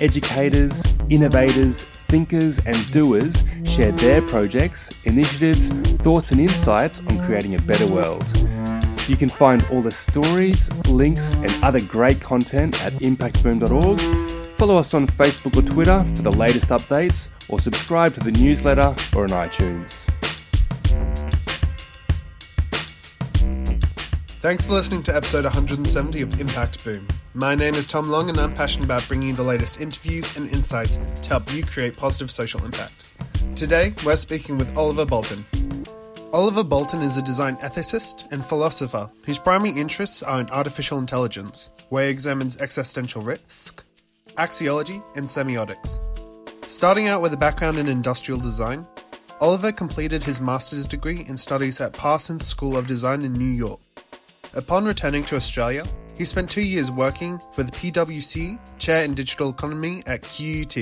educators, innovators, thinkers, and doers share their projects, initiatives, thoughts, and insights on creating a better world. You can find all the stories, links, and other great content at impactboom.org. Follow us on Facebook or Twitter for the latest updates, or subscribe to the newsletter or on iTunes. Thanks for listening to episode 170 of Impact Boom. My name is Tom Long, and I'm passionate about bringing you the latest interviews and insights to help you create positive social impact. Today, we're speaking with Oliver Bolton. Oliver Bolton is a design ethicist and philosopher whose primary interests are in artificial intelligence, where he examines existential risk, axiology, and semiotics. Starting out with a background in industrial design, Oliver completed his master's degree in studies at Parsons School of Design in New York. Upon returning to Australia, he spent two years working for the PwC Chair in Digital Economy at QUT,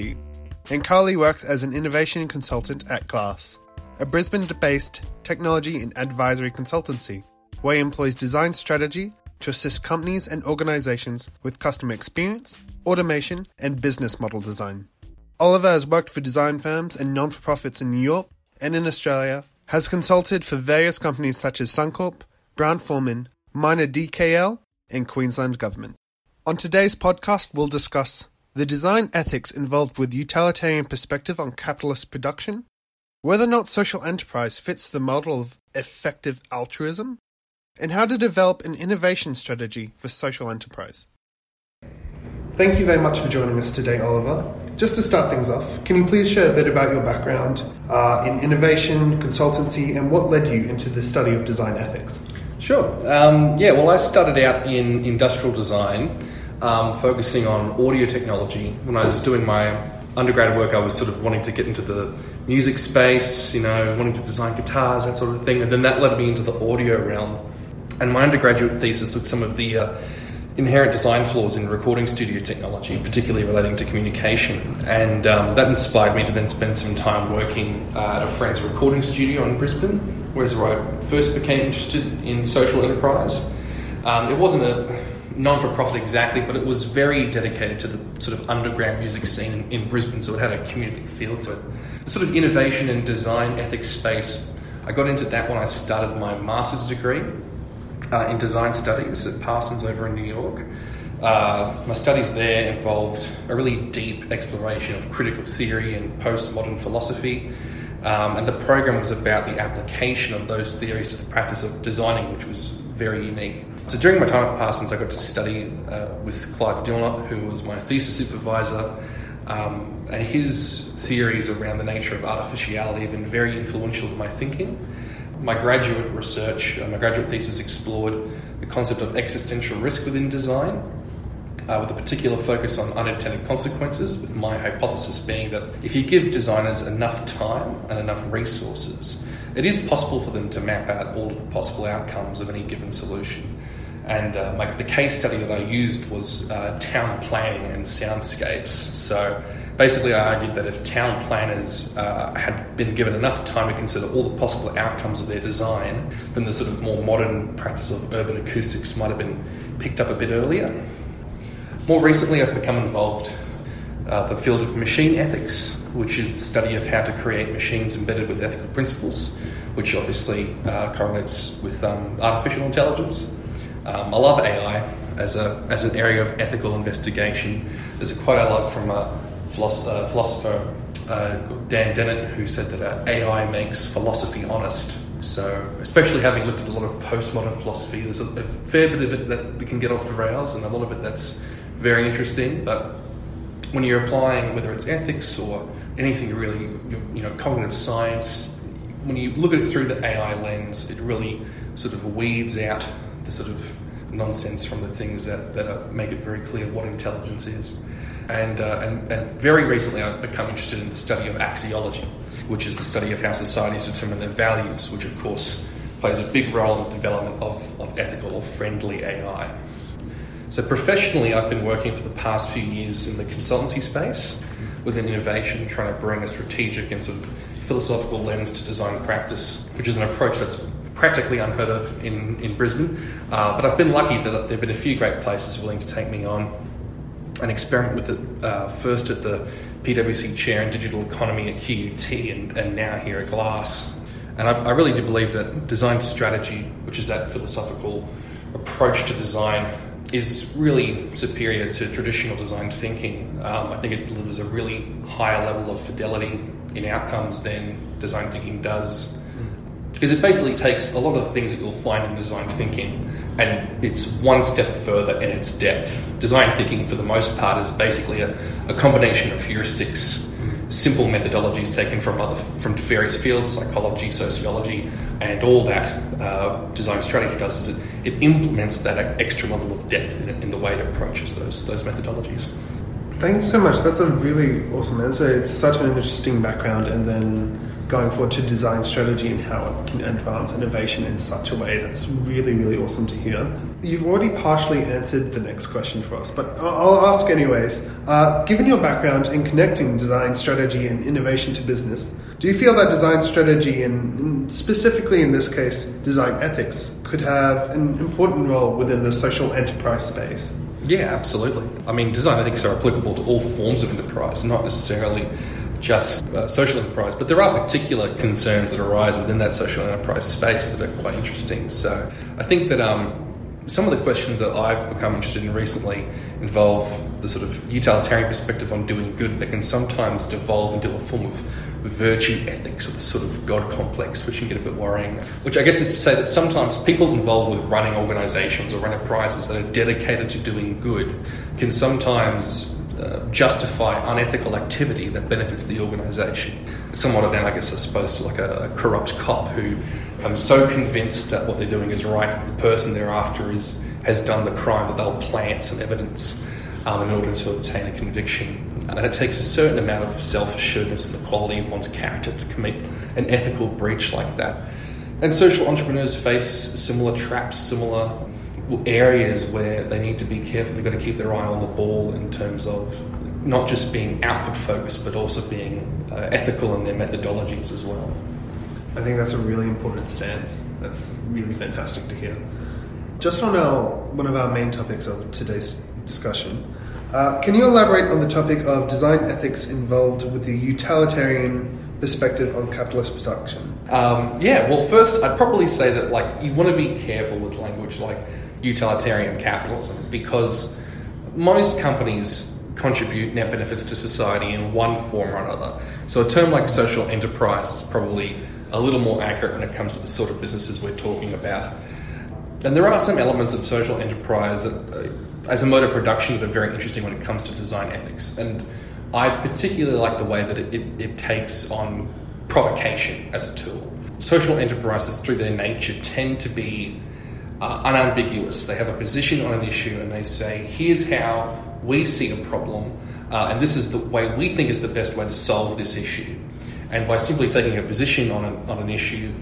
and currently works as an innovation consultant at Glass, a Brisbane based technology and advisory consultancy, where he employs design strategy to assist companies and organizations with customer experience, automation, and business model design. Oliver has worked for design firms and non for profits in New York and in Australia, has consulted for various companies such as Suncorp, Brown Forman, Minor DKL, and Queensland Government. On today's podcast, we'll discuss the design ethics involved with utilitarian perspective on capitalist production, whether or not social enterprise fits the model of effective altruism, and how to develop an innovation strategy for social enterprise. Thank you very much for joining us today, Oliver. Just to start things off, can you please share a bit about your background uh, in innovation, consultancy, and what led you into the study of design ethics? Sure. Um, yeah, well, I started out in industrial design, um, focusing on audio technology. When I was doing my undergrad work, I was sort of wanting to get into the music space, you know, wanting to design guitars, that sort of thing. And then that led me into the audio realm. And my undergraduate thesis looked some of the uh, inherent design flaws in recording studio technology, particularly relating to communication. And um, that inspired me to then spend some time working uh, at a friend's recording studio in Brisbane, where I first became interested in social enterprise. Um, it wasn't a non for profit exactly, but it was very dedicated to the sort of underground music scene in, in Brisbane, so it had a community feel to it. The sort of innovation and design ethics space, I got into that when I started my master's degree uh, in design studies at Parsons over in New York. Uh, my studies there involved a really deep exploration of critical theory and postmodern philosophy. Um, and the program was about the application of those theories to the practice of designing, which was very unique. So during my time at Parsons, I got to study uh, with Clive Dilnot, who was my thesis supervisor, um, and his theories around the nature of artificiality have been very influential to my thinking. My graduate research, uh, my graduate thesis explored the concept of existential risk within design, uh, with a particular focus on unintended consequences, with my hypothesis being that if you give designers enough time and enough resources, it is possible for them to map out all of the possible outcomes of any given solution. And uh, my, the case study that I used was uh, town planning and soundscapes. So basically, I argued that if town planners uh, had been given enough time to consider all the possible outcomes of their design, then the sort of more modern practice of urban acoustics might have been picked up a bit earlier. More recently, I've become involved uh, the field of machine ethics, which is the study of how to create machines embedded with ethical principles, which obviously uh, correlates with um, artificial intelligence. Um, I love AI as a as an area of ethical investigation. There's a quote I love from a philosopher, philosopher uh, Dan Dennett, who said that uh, AI makes philosophy honest. So, especially having looked at a lot of postmodern philosophy, there's a, a, fair bit of it that we can get off the rails, and a lot of it that's very interesting. But when you're applying, whether it's ethics or anything really, you know, cognitive science, when you look at it through the AI lens, it really sort of weeds out the sort of nonsense from the things that, that are, make it very clear what intelligence is. And, uh, and, and very recently, I've become interested in the study of axiology, which is the study of how societies determine their values, which of course plays a big role in the development of, of ethical or friendly AI. So, professionally, I've been working for the past few years in the consultancy space within innovation, trying to bring a strategic and sort of philosophical lens to design practice, which is an approach that's practically unheard of in, in Brisbane. Uh, but I've been lucky that there have been a few great places willing to take me on and experiment with it, uh, first at the PwC Chair in Digital Economy at QUT and, and now here at Glass. And I, I, really do believe that design strategy, which is that philosophical approach to design, is really superior to traditional design thinking. Um, I think it delivers a really higher level of fidelity in outcomes than design thinking does. Because it basically takes a lot of the things that you'll find in design thinking and it's one step further in its depth. Design thinking, for the most part, is basically a, a combination of heuristics, simple methodologies taken from other from various fields, psychology, sociology, and all that uh, design strategy does is it, it implements that extra level of depth in, in the way it approaches those those methodologies. Thank you so much. That's a really awesome answer. It's such an interesting background, and then going forward to design strategy and how it can advance innovation in such a way. That's really, really awesome to hear. You've already partially answered the next question for us, but I'll ask anyways. Uh, given your background in connecting design strategy and innovation to business, do you feel that design strategy, and specifically in this case, design ethics, could have an important role within the social enterprise space? Yeah, absolutely. I mean, design ethics are applicable to all forms of enterprise, not necessarily just uh, social enterprise, but there are particular concerns that arise within that social enterprise space that are quite interesting. So I think that um, some of the questions that I've become interested in recently involve the sort of utilitarian perspective on doing good that can sometimes devolve into a form of virtue ethics or the sort of God complex, which can get a bit worrying. Which I guess is to say that sometimes people involved with running organizations or enterprises that are dedicated to doing good can sometimes uh, justify unethical activity that benefits the organisation. It's somewhat analogous, I suppose, to like a, a, corrupt cop who becomes so convinced that what they're doing is right the person they're after is, has done the crime that they'll plant some evidence um, in order to obtain a conviction. And it takes a certain amount of self assuredness and the quality of one's character to commit an ethical breach like that. And social entrepreneurs face similar traps, similar areas where they need to be careful. They've got to keep their eye on the ball in terms of not just being output focused, but also being uh, ethical in their methodologies as well. I think that's a really important stance. That's really fantastic to hear. Just on our one of our main topics of today's discussion, uh, can you elaborate on the topic of design ethics involved with the utilitarian perspective on capitalist production? Um, yeah, well, first I'd probably say that like you want to be careful with language like utilitarian capitalism because most companies contribute net benefits to society in one form or another. So a term like social enterprise is probably a little more accurate when it comes to the sort of businesses we're talking about. And there are some elements of social enterprise that, uh, as a mode of production that are very interesting when it comes to design ethics. And I particularly like the way that it, it, it takes on provocation as a tool. Social enterprises, through their nature, tend to be uh, unambiguous. They have a position on an issue and they say, here's how we see a problem, uh, and this is the way we think is the best way to solve this issue. And by simply taking a position on an, on an issue,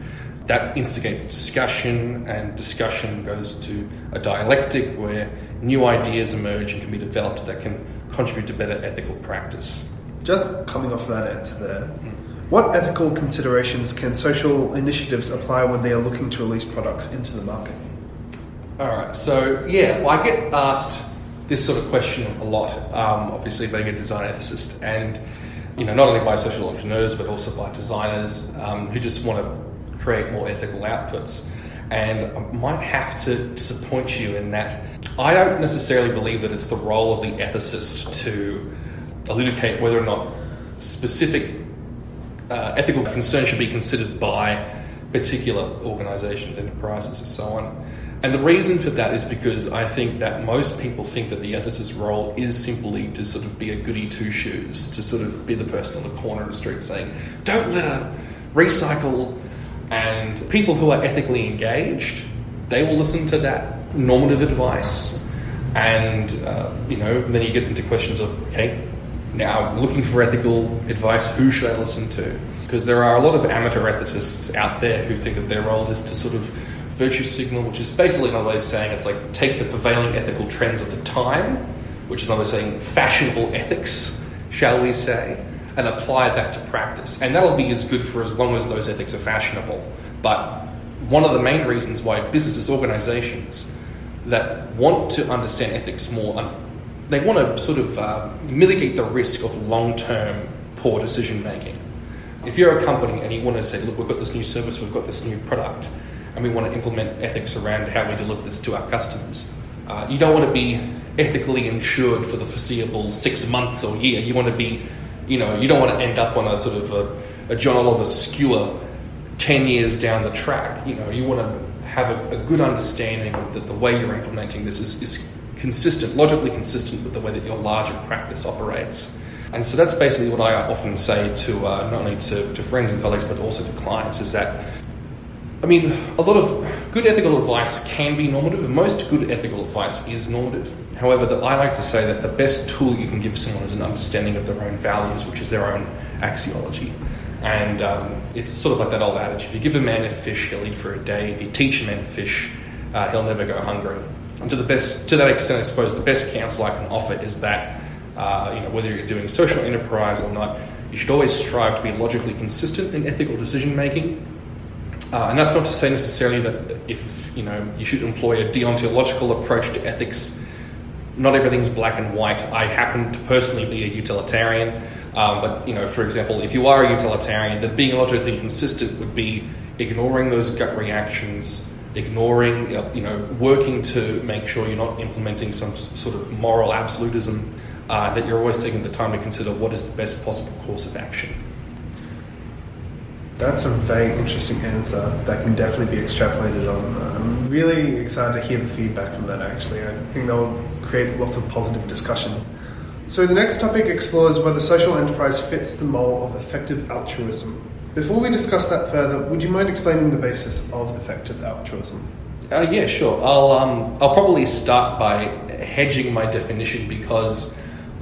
that instigates discussion, and discussion goes to a dialectic where new ideas emerge and can be developed that can contribute to better ethical practice. Just coming off that answer there, mm. what ethical considerations can social initiatives apply when they are looking to release products into the market? All right. So yeah, well, I get asked this sort of question a lot. Um, obviously, being a design ethicist, and you know, not only by social entrepreneurs but also by designers um, who just want to create more ethical outputs. And I might have to disappoint you in that I don't necessarily believe that it's the role of the ethicist to elucidate whether or not specific uh, ethical concerns should be considered by particular organisations, enterprises, and so on. And the reason for that is because I think that most people think that the ethicist's role is simply to sort of be a goody two shoes, to sort of be the person on the corner of the street saying, don't litter, recycle. And people who are ethically engaged, they will listen to that normative advice. And, uh, you know, then you get into questions of, okay, now looking for ethical advice, who should I listen to? because there are a lot of amateur ethicists out there who think that their role is to sort of virtue signal, which is basically another way of saying it's like take the prevailing ethical trends of the time, which is another way of saying fashionable ethics, shall we say, and apply that to practice. And that'll be as good for as long as those ethics are fashionable. But one of the main reasons why businesses, organizations that want to understand ethics more, they want to sort of uh, mitigate the risk of long term poor decision making. If you're a company and you want to say, look, we've got this new service, we've got this new product, and we want to implement ethics around how we deliver this to our customers, uh, you don't want to be ethically insured for the foreseeable six months or year. You want to be, you know, you don't want to end up on a sort of a, a John Oliver skewer 10 years down the track. You know, you want to have a, a good understanding that the way you're implementing this is, is consistent, logically consistent with the way that your larger practice operates. And so that's basically what I often say to uh, not only to, to friends and colleagues, but also to clients is that, I mean, a lot of good ethical advice can be normative. Most good ethical advice is normative. However, that I like to say that the best tool you can give someone is an understanding of their own values, which is their own axiology. And um, it's sort of like that old adage if you give a man a fish, he'll eat for a day. If you teach a man to fish, uh, he'll never go hungry. And to, the best, to that extent, I suppose the best counsel I can offer is that uh, you know, whether you're doing social enterprise or not, you should always strive to be logically consistent in ethical decision making. Uh, and that's not to say necessarily that if you know you should employ a deontological approach to ethics. Not everything's black and white. I happen to personally be a utilitarian, um, but you know, for example, if you are a utilitarian, then being logically consistent would be ignoring those gut reactions, ignoring, you know, working to make sure you're not implementing some sort of moral absolutism uh, that you're always taking the time to consider what is the best possible course of action. That's a very interesting answer that can definitely be extrapolated on. I'm really excited to hear the feedback from that actually. I think that will create lots of positive discussion. So, the next topic explores whether social enterprise fits the mold of effective altruism. Before we discuss that further, would you mind explaining the basis of effective altruism? Uh, yeah, sure. I'll, um, I'll probably start by hedging my definition because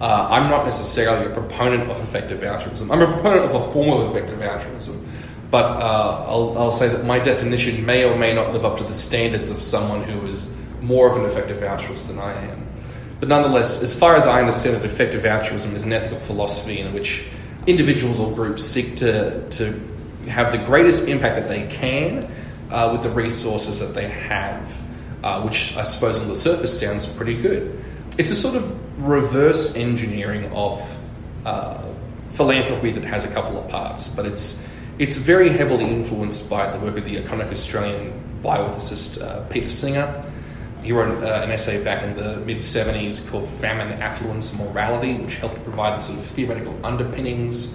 uh, I'm not necessarily a proponent of effective altruism. I'm a proponent of a form of effective altruism, but uh, I'll, I'll say that my definition may or may not live up to the standards of someone who is more of an effective altruist than I am. But nonetheless, as far as I understand it, effective altruism is an ethical philosophy in which individuals or groups seek to, to have the greatest impact that they can uh, with the resources that they have, uh, which I suppose on the surface sounds pretty good. It's a sort of reverse engineering of uh, philanthropy that has a couple of parts, but it's it's very heavily influenced by the work of the iconic Australian bioethicist uh, Peter Singer. He wrote uh, an essay back in the mid 70s called Famine, Affluence, Morality, which helped provide the sort of theoretical underpinnings.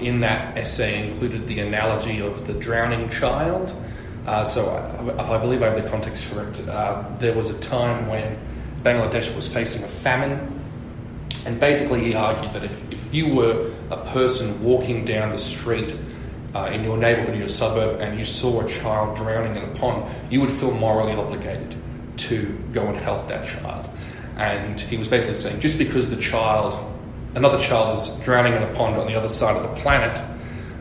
In that essay, included the analogy of the drowning child. Uh, so, if I believe I have the context correct, uh, there was a time when Bangladesh was facing a famine. And basically, he argued that if, if you were a person walking down the street uh, in your neighborhood, your suburb, and you saw a child drowning in a pond, you would feel morally obligated to go and help that child. And he was basically saying just because the child, another child, is drowning in a pond on the other side of the planet,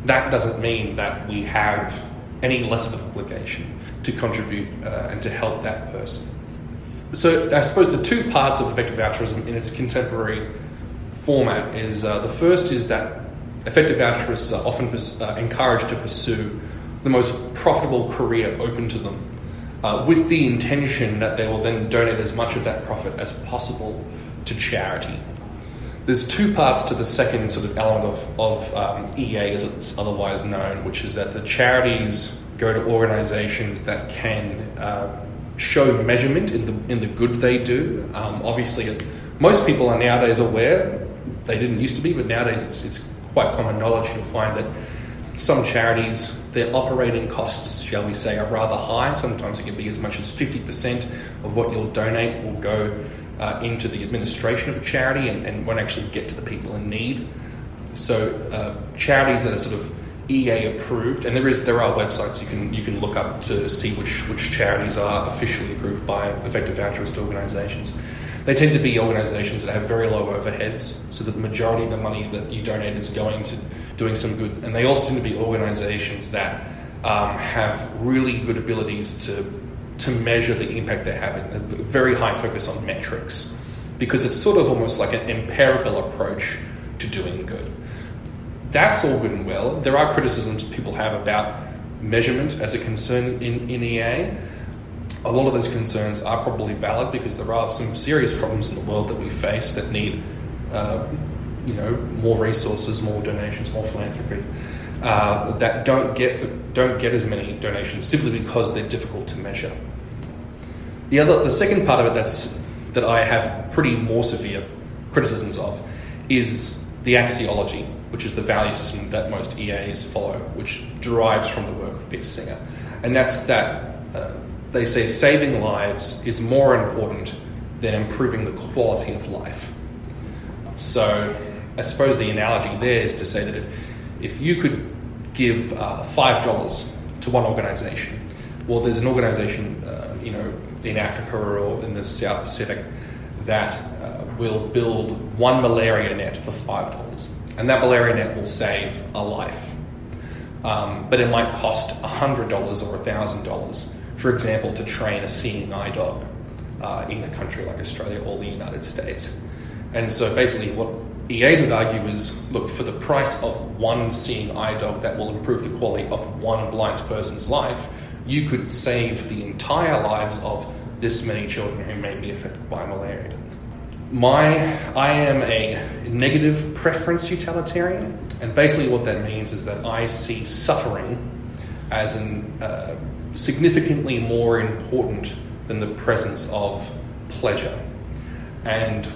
that doesn't mean that we have any less of an obligation to contribute uh, and to help that person so I suppose the two parts of effective altruism in its contemporary format is uh, the first is that effective altruists are often uh, encouraged to pursue the most profitable career open to them, uh, with the intention that they will then donate as much of that profit as possible to charity. There's two parts to the second sort of element of, of um, EA, as it's otherwise known, which is that the charities go to organizations that can uh, show measurement in the in the good they do. Um, obviously, most people are nowadays aware. They didn't used to be, but nowadays it's it's quite common knowledge. You'll find that some charities, their operating costs, shall we say, are rather high. Sometimes it can be as much as fifty percent of what you'll donate will go uh, into the administration of a charity and, and won't actually get to the people in need. So uh, charities that are sort of EA approved, and there is there are websites you can you can look up to see which which charities are officially approved by effective altruist organisations. They tend to be organisations that have very low overheads, so that the majority of the money that you donate is going to doing some good, and they also tend to be organizations that um, have really good abilities to to measure the impact they're having. A very high focus on metrics because it's sort of almost like an empirical approach to doing good. That's all good and well. There are criticisms people have about measurement as a concern in, in EA. A lot of those concerns are probably valid because there are some serious problems in the world that we face that need, uh, you know, more resources, more donations, more philanthropy. Uh, that don't get don't get as many donations simply because they're difficult to measure. The other, the second part of it that's that I have pretty more severe criticisms of is the axiology, which is the value system that most EAs follow, which derives from the work of Peter Singer, and that's that uh, they say saving lives is more important than improving the quality of life. So, I suppose the analogy there is to say that if if you could give uh, five dollars to one organisation, well, there's an organisation, uh, you know, in Africa or in the South Pacific that uh, will build one malaria net for five dollars, and that malaria net will save a life. Um, but it might cost hundred dollars or thousand dollars, for example, to train a seeing eye dog uh, in a country like Australia or the United States. And so, basically, what EAs would argue is look for the price of one seeing eye dog that will improve the quality of one blind person's life you could save the entire lives of this many children who may be affected by malaria. My, I am a negative preference utilitarian, and basically what that means is that I see suffering as an, uh, significantly more important than the presence of pleasure. And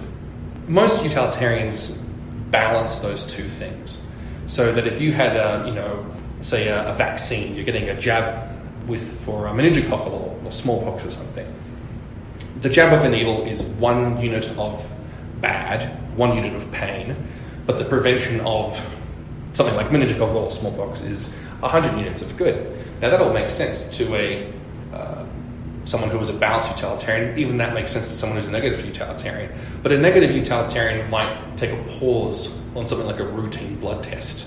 most utilitarians balance those two things. So that if you had, a, you know, say a, a vaccine, you're getting a jab with for um, a meningococcal or, or smallpox or something, the jab of a needle is one unit of bad, one unit of pain, but the prevention of something like meningococcal or smallpox is 100 units of good. Now that all makes sense to a uh, someone who is a balanced utilitarian. Even that makes sense to someone who's a negative utilitarian. But a negative utilitarian might take a pause on something like a routine blood test,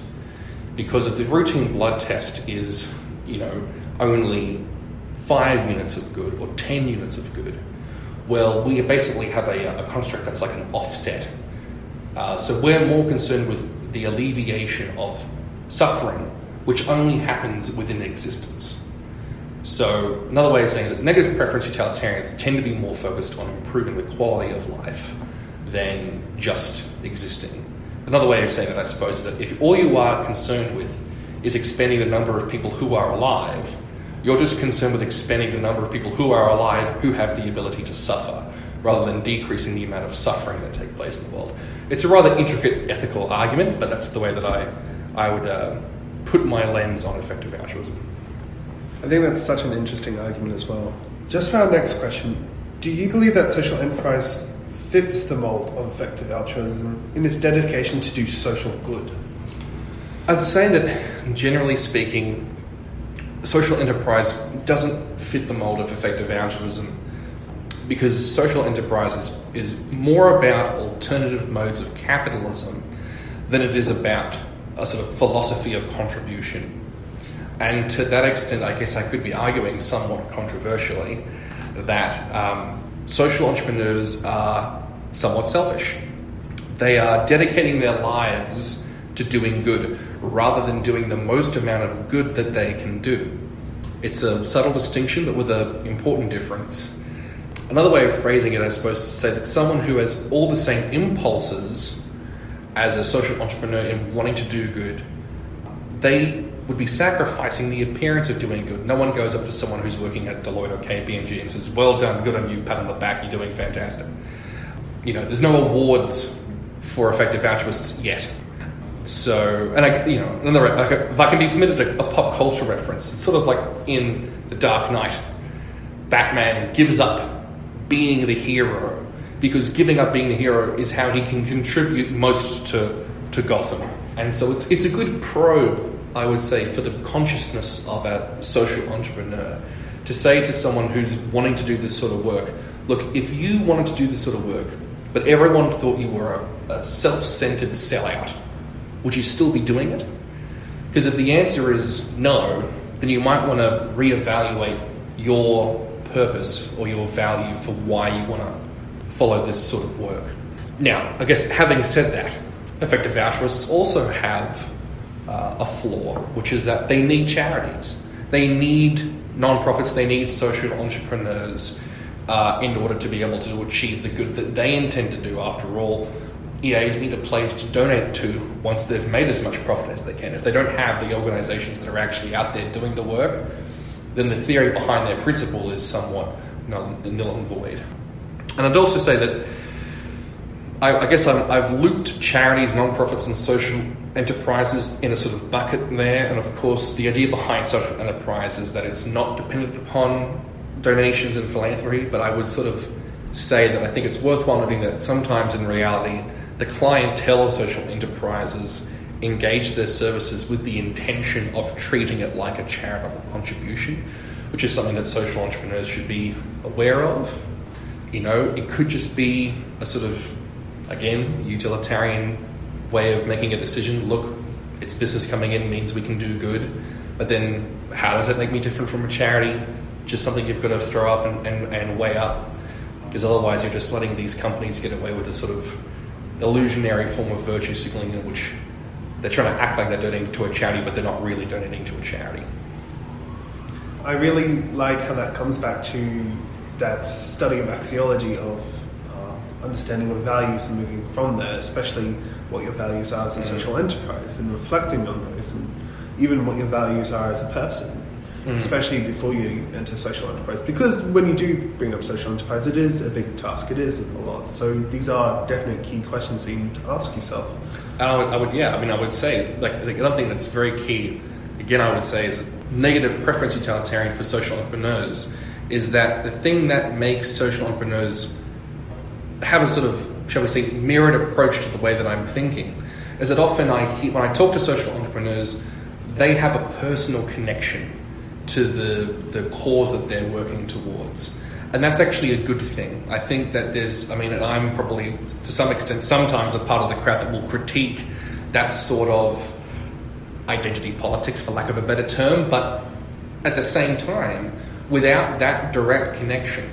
because if the routine blood test is, you know, only five units of good or 10 units of good, well, we basically have a, a construct that's like an offset. Uh, so we're more concerned with the alleviation of suffering, which only happens within existence. So, another way of saying that negative preference utilitarians tend to be more focused on improving the quality of life than just existing. Another way of saying that, I suppose, is that if all you are concerned with is expanding the number of people who are alive, you're just concerned with expanding the number of people who are alive who have the ability to suffer, rather than decreasing the amount of suffering that take place in the world. It's a rather intricate ethical argument, but that's the way that I, I would uh, put my lens on effective altruism. I think that's such an interesting argument as well. Just for our next question, do you believe that social enterprise fits the mold of effective altruism in its dedication to do social good? I'd say that, generally speaking, social enterprise doesn't fit the mold of effective altruism because social enterprise is, is more about alternative modes of capitalism than it is about a sort of philosophy of contribution. And to that extent, I guess I could be arguing somewhat controversially that um, social entrepreneurs are somewhat selfish. They are dedicating their lives to doing good rather than doing the most amount of good that they can do. It's a subtle distinction, but with an important difference. Another way of phrasing it, I suppose, is to say that someone who has all the same impulses as a social entrepreneur in wanting to do good, they would be sacrificing the appearance of doing good. No one goes up to someone who's working at Deloitte or KPMG and says, "Well done, good on you, pat on the back, you're doing fantastic." You know, there's no awards for effective altruists yet. So, and I, you know, another, if I can be permitted a, a, pop culture reference, it's sort of like in The Dark Knight, Batman gives up being the hero because giving up being the hero is how he can contribute most to, to Gotham. And so it's, it's a good probe, I would say, for the consciousness of a social entrepreneur to say to someone who's wanting to do this sort of work, look, if you wanted to do this sort of work, but everyone thought you were a, a self centered sellout, would you still be doing it? Because if the answer is no, then you might want to reevaluate your purpose or your value for why you want to follow this sort of work. Now, I guess having said that, effective altruists also have uh, a flaw, which is that they need charities. They need non-profits, they need social entrepreneurs uh, in order to be able to achieve the good that they intend to do. After all, EAs need a place to donate to once they've made as much profit as they can. If they don't have the organizations that are actually out there doing the work, then the theory behind their principle is somewhat null, and void. And I'd also say that I, I guess i have looped charities, non-profits, and social enterprises in a sort of bucket there. And of course, the idea behind social enterprise is that it's not dependent upon donations and philanthropy, but I would sort of say that I think it's worthwhile noting that sometimes in reality, the clientele of social enterprises engage their services with the intention of treating it like a charitable contribution, which is something that social entrepreneurs should be aware of. You know, it could just be a sort of, again, utilitarian way of making a decision. Look, it's business coming in means we can do good, but then how does that make me different from a charity? Just something you've got to throw up and, and, and weigh up, because otherwise you're just letting these companies get away with a sort of illusionary form of virtue signaling in which they're trying to act like they're donating to a charity, but they're not really donating to a charity. I really like how that comes back to that study of axiology of uh, understanding of values and moving from there, especially what your values are as a social enterprise and reflecting on those, and even what your values are as a person, mm. especially before you enter social enterprise. Because when you do bring up social enterprise, it is a big task, it is a lot. So these are definite key questions that you need to ask yourself. I would, I would, yeah, I mean, I would say, like, the other thing that's very key, again, I would say, is a negative preference utilitarian for social entrepreneurs is that the thing that makes social entrepreneurs have a sort of, shall we say, mirrored approach to the way that I'm thinking is that often I when I talk to social entrepreneurs, they have a personal connection to the, the cause that they're working towards. And that's actually a good thing. I think that there's, I mean, and I'm probably to some extent sometimes a part of the crowd that will critique that sort of identity politics, for lack of a better term, but at the same time, without that direct connection,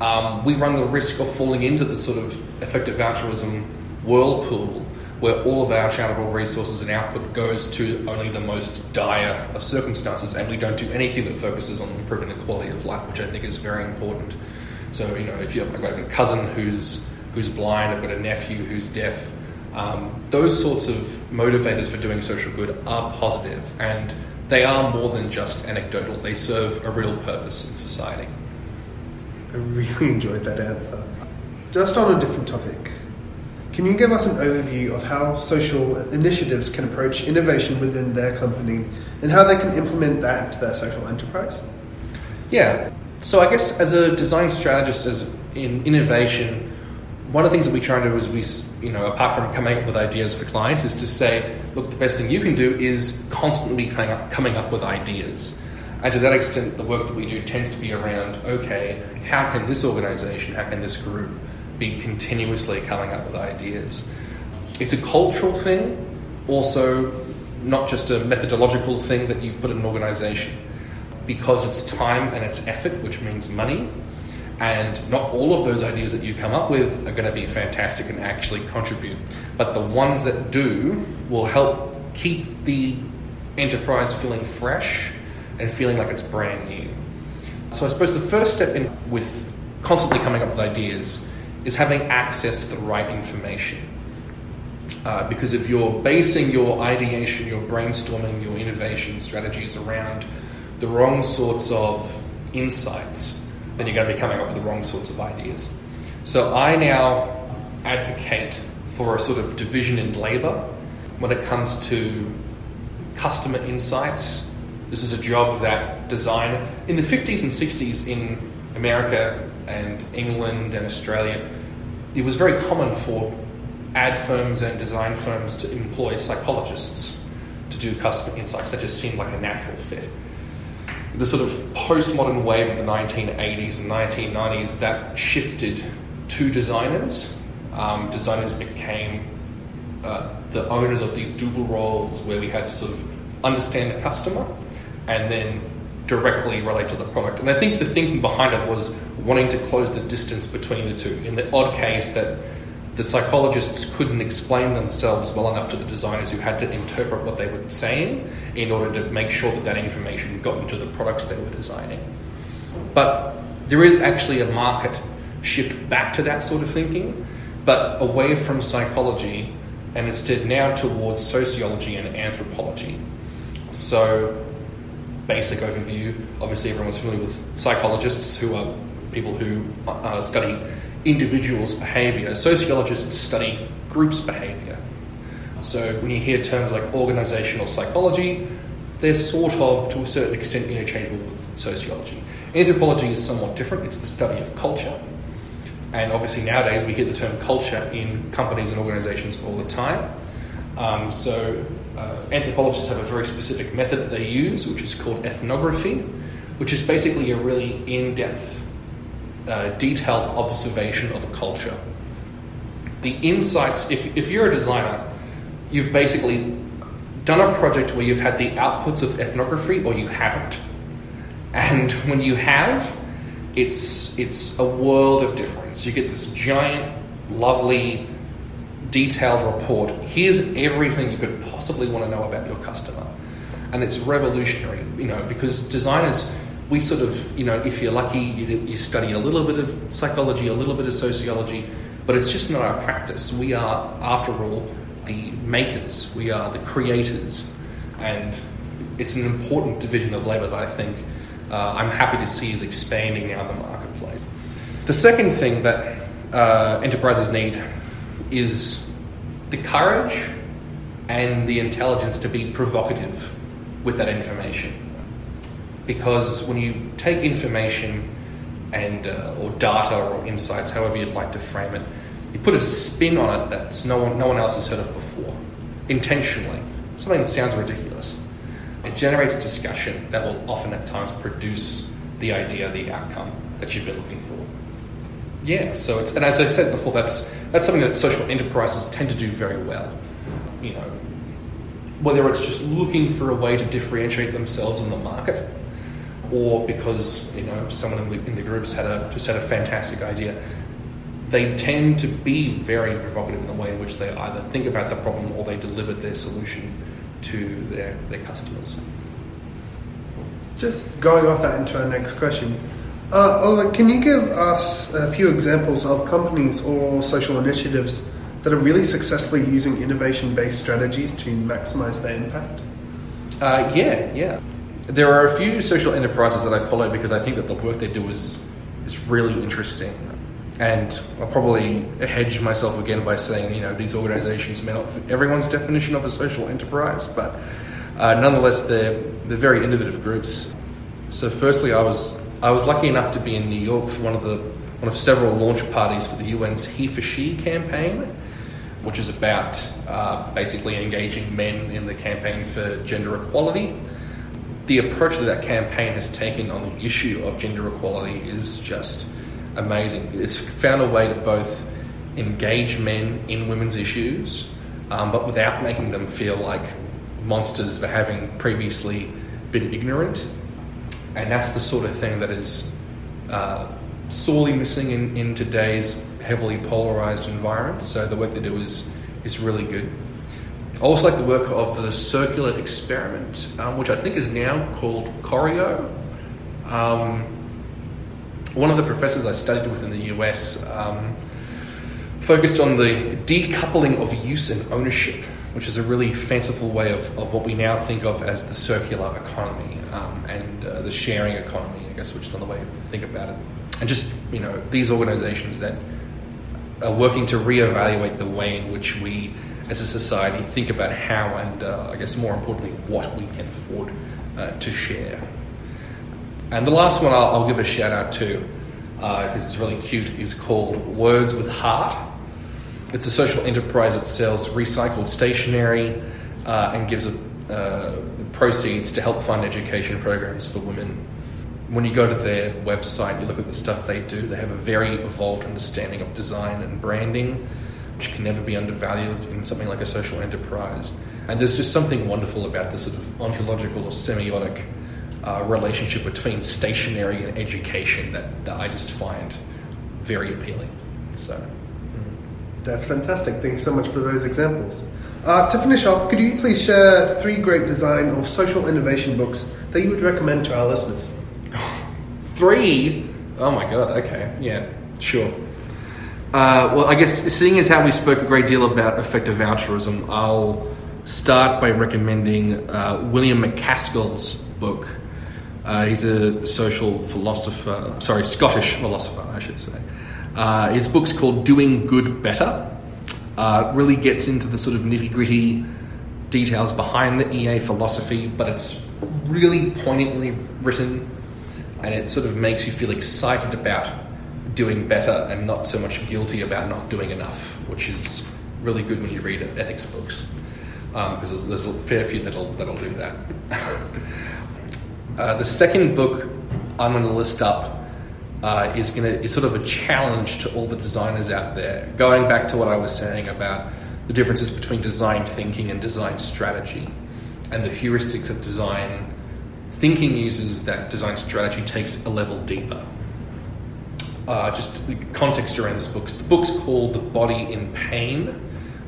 um, we run the risk of falling into the sort of effective altruism whirlpool where all of our charitable resources and output goes to only the most dire of circumstances, and we don't do anything that focuses on improving the quality of life, which I think is very important. So, you know, if you've got a cousin who's who's blind, I've got a nephew who's deaf, um, those sorts of motivators for doing social good are positive, and they are more than just anecdotal. They serve a real purpose in society. I really enjoyed that answer. Just on a different topic, can you give us an overview of how social initiatives can approach innovation within their company and how they can implement that to their social enterprise? Yeah. So I guess as a design strategist, as in innovation, one of the things that we try to do is we, you know, apart from coming up with ideas for clients, is to say, look, the best thing you can do is constantly coming up, coming up with ideas. And to that extent, the work that we do tends to be around, okay, how can this organization, how can this group be continuously coming up with ideas. It's a cultural thing, also not just a methodological thing that you put in an organization, because it's time and it's effort, which means money. And not all of those ideas that you come up with are going to be fantastic and actually contribute. But the ones that do will help keep the enterprise feeling fresh and feeling like it's brand new. So I suppose the first step in with constantly coming up with ideas is having access to the right information. Uh, because if you're basing your ideation, your brainstorming, your innovation strategies around the wrong sorts of insights, then you're going to be coming up with the wrong sorts of ideas. So I now advocate for a sort of division in labor when it comes to customer insights. This is a job that design in the 50s and 60s in America and England and Australia, it was very common for ad firms and design firms to employ psychologists to do customer insights. That just seemed like a natural fit. The sort of postmodern wave of the 1980s and 1990s that shifted to designers. Um, designers became uh, the owners of these double roles where we had to sort of understand the customer and then directly relate to the product. And I think the thinking behind it was wanting to close the distance between the two. In the odd case that the psychologists couldn't explain themselves well enough to the designers who had to interpret what they were saying in order to make sure that that information got into the products they were designing. But there is actually a market shift back to that sort of thinking, but away from psychology and instead now towards sociology and anthropology. So, basic overview obviously, everyone's familiar with psychologists who are people who uh, study individuals' behavior. Sociologists study groups' behavior. So, when you hear terms like organizational psychology, they're sort of, to a certain extent, interchangeable with sociology. Anthropology is somewhat different, it's the study of culture. And obviously, nowadays we hear the term culture in companies and organizations all the time. Um, so, uh, anthropologists have a very specific method that they use, which is called ethnography, which is basically a really in depth, uh, detailed observation of a culture. The insights, if, if you're a designer, you've basically done a project where you've had the outputs of ethnography or you haven't. And when you have, it's it's a world of difference. You get this giant, lovely, detailed report. Here's everything you could possibly want to know about your customer, and it's revolutionary. You know, because designers, we sort of, you know, if you're lucky, you, you study a little bit of psychology, a little bit of sociology, but it's just not our practice. We are, after all, the makers. We are the creators, and it's an important division of labour that I think uh, I'm happy to see is expanding now in the marketplace. The second thing that uh, enterprises need is the courage and the intelligence to be provocative with that information. Because when you take information and uh, or data or insights, however you'd like to frame it, you put a spin on it that no one, no one else has heard of before, intentionally. Something that sounds ridiculous. It generates discussion that will often at times produce the idea, the outcome that you've been looking for. Yeah, so it's and as I said before, that's that's something that social enterprises tend to do very well. You know, whether it's just looking for a way to differentiate themselves in the market, or because you know someone in the, in the groups had a just had a fantastic idea. They tend to be very provocative in the way in which they either think about the problem or they deliver their solution to their, their customers. Just going off that into our next question. Uh, Oliver, can you give us a few examples of companies or social initiatives that are really successfully using innovation based strategies to maximize their impact? Uh, yeah, yeah. There are a few social enterprises that I follow because I think that the work they do is, is really interesting. And I'll probably hedge myself again by saying, you know, these organizations may not fit everyone's definition of a social enterprise, but uh, nonetheless, they're, they're very innovative groups. So, firstly, I was, I was lucky enough to be in New York for one of, the, one of several launch parties for the UN's He for She campaign, which is about uh, basically engaging men in the campaign for gender equality. The approach that that campaign has taken on the issue of gender equality is just amazing. It's found a way to both engage men in women's issues, um, but without making them feel like monsters for having previously been ignorant. And that's the sort of thing that is uh, sorely missing in, in today's heavily polarized environment. So the work they do is, is really good. I also like the work of the Circular Experiment, um, which I think is now called Choreo. Um, one of the professors I studied with in the US um, focused on the decoupling of use and ownership, which is a really fanciful way of, of what we now think of as the circular economy um, and uh, the sharing economy, I guess, which is another way to think about it. And just, you know, these organizations that are working to reevaluate the way in which we as a society think about how and, uh, I guess, more importantly, what we can afford uh, to share. And the last one I'll, I'll give a shout out to, because uh, it's really cute, is called Words with Heart. It's a social enterprise that sells recycled stationery uh, and gives a, uh, proceeds to help fund education programs for women. When you go to their website, you look at the stuff they do, they have a very evolved understanding of design and branding, which can never be undervalued in something like a social enterprise. And there's just something wonderful about the sort of ontological or semiotic uh, relationship between stationary and education that, that I just find very appealing. So. That's fantastic. Thanks so much for those examples. Uh, to finish off, could you please share three great design or social innovation books that you would recommend to our listeners? Three? Oh my god, okay, yeah, sure. Uh, well, I guess seeing as how we spoke a great deal about effective altruism, I'll start by recommending uh, William MacAskill's book. Uh, he's a social philosopher, sorry, Scottish philosopher, I should say. Uh, his book's called Doing Good Better. Uh, really gets into the sort of nitty gritty details behind the EA philosophy, but it's really poignantly written and it sort of makes you feel excited about doing better and not so much guilty about not doing enough, which is really good when you read ethics books because um, there's, there's, a fair few that'll, that'll do that. uh, the second book I'm going to list up uh, is going to is sort of a challenge to all the designers out there. Going back to what I was saying about the differences between design thinking and design strategy, and the heuristics of design thinking uses that design strategy takes a level deeper. Uh, just the context around this book. The book's called The Body in Pain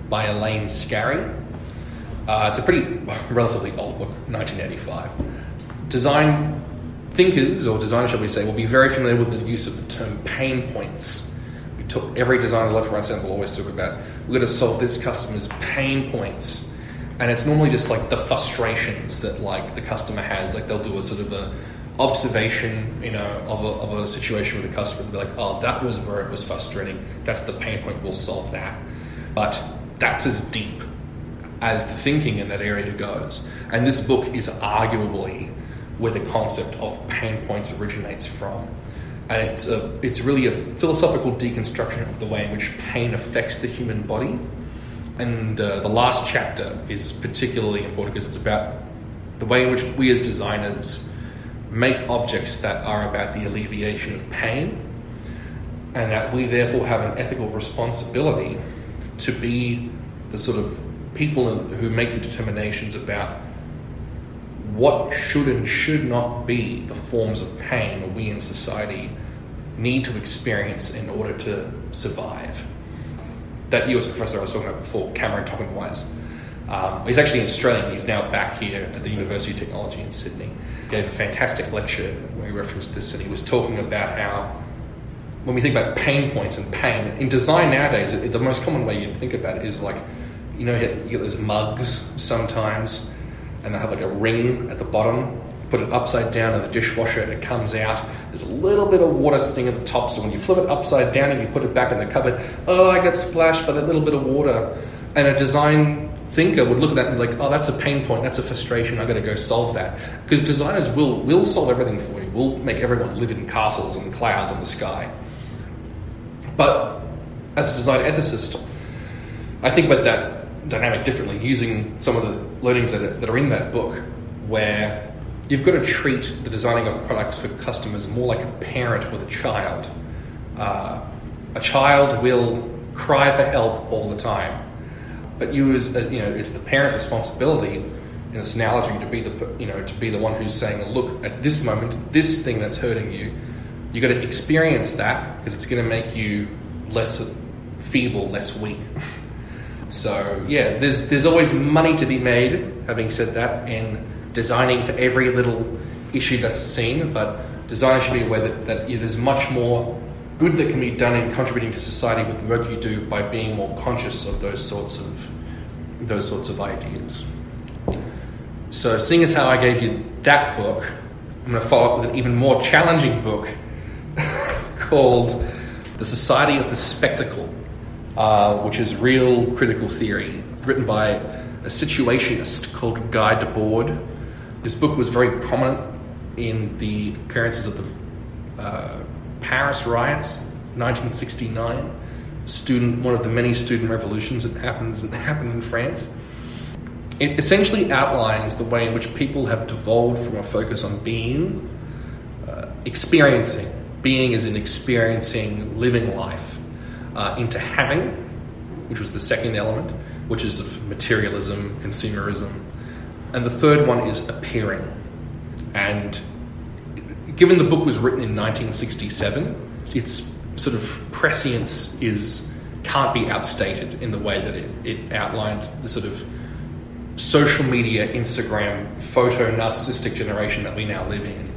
by Elaine Scarry. Uh, it's a pretty relatively old book, 1985. Design thinkers, or designers, shall we say, will be very familiar with the use of the term pain points. We talk, every designer left, right, center will always talk about we're going to solve this customer's pain points, and it's normally just like the frustrations that like the customer has. Like they'll do a sort of a observation, you know, of a, of a situation with a customer and be like, oh, that was where it was frustrating. That's the pain point. We'll solve that. But that's as deep as the thinking in that area goes. And this book is arguably where the concept of pain points originates from. And it's, a, it's really a philosophical deconstruction of the way in which pain affects the human body. And uh, the last chapter is particularly important because it's about the way in which we as designers make objects that are about the alleviation of pain, and that we therefore have an ethical responsibility to be the sort of people who make the determinations about what should and should not be the forms of pain we in society need to experience in order to survive. That US professor I was talking about before, Cameron Tonkinwise, um, he's actually Australian. He's now back here at the University of Technology in Sydney. He gave a fantastic lecture where he referenced this, and he was talking about how when we think about pain points and pain in design nowadays, the most common way you'd think about it is like, you know, you get those mugs sometimes and they have like a ring at the bottom. put it upside down in the dishwasher and it comes out. There's a little bit of water sitting at the top, so when you flip it upside down and you put it back in the cupboard, oh, I got splashed by that little bit of water. And a design thinker would look at that and be like, oh, that's a pain point, that's a frustration, I've got to go solve that. Because designers will, will solve everything for you, We'll make everyone live in castles and clouds in the sky. But as a design ethicist, I think about that dynamic differently using some of the learnings that are, that are in that book where you've got to treat the designing of products for customers more like a parent with a child. Uh, a child will cry for help all the time, but you as a, you know it's the parent's responsibility in this analogy to be the you know to be the one who's saying, look, at this moment, this thing that's hurting you, you got to experience that because it's going to make you less feeble, less weak. So yeah, there's there's always money to be made. Having said that, in designing for every little issue that's seen, but designers should be aware that, that there's much more good that can be done in contributing to society with the work you do by being more conscious of those sorts of those sorts of ideas. So, seeing as how I gave you that book, I'm going to follow up with an even more challenging book called The Society of the Spectacle uh, which is real critical theory, written by a situationist called Guy Debord. This book was very prominent in the occurrences of the uh, Paris riots, 1969. Student, one of the many student revolutions that happens that happened in France. It essentially outlines the way in which people have devolved from a focus on being, uh, experiencing. Being as in experiencing living life uh, into having, which was the second element, which is of materialism, consumerism. And the third one is appearing. And given the book was written in 1967, its sort of prescience is can't be outstated in the way that it, it outlined the sort of social media, Instagram, photo narcissistic generation that we now live in,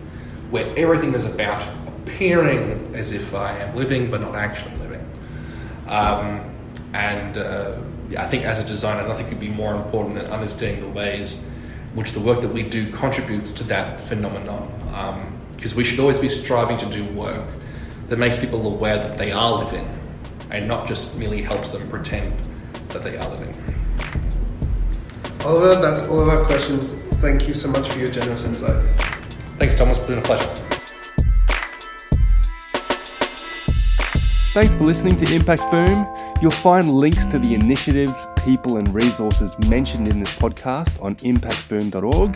where everything is about appearing as if I am living but not actually living. Um, and uh, I think as a designer, nothing could be more important than understanding the ways which the work that we do contributes to that phenomenon. Because we should always be striving to do work that makes people aware that they are living and not just merely helps them pretend that they are living. Oliver, that's all of our questions. Thank you so much for your generous insights. Thanks, Thomas. It's been a pleasure. Thanks for listening to Impact Boom. You'll find links to the initiatives, people, and resources mentioned in this podcast on impactboom.org.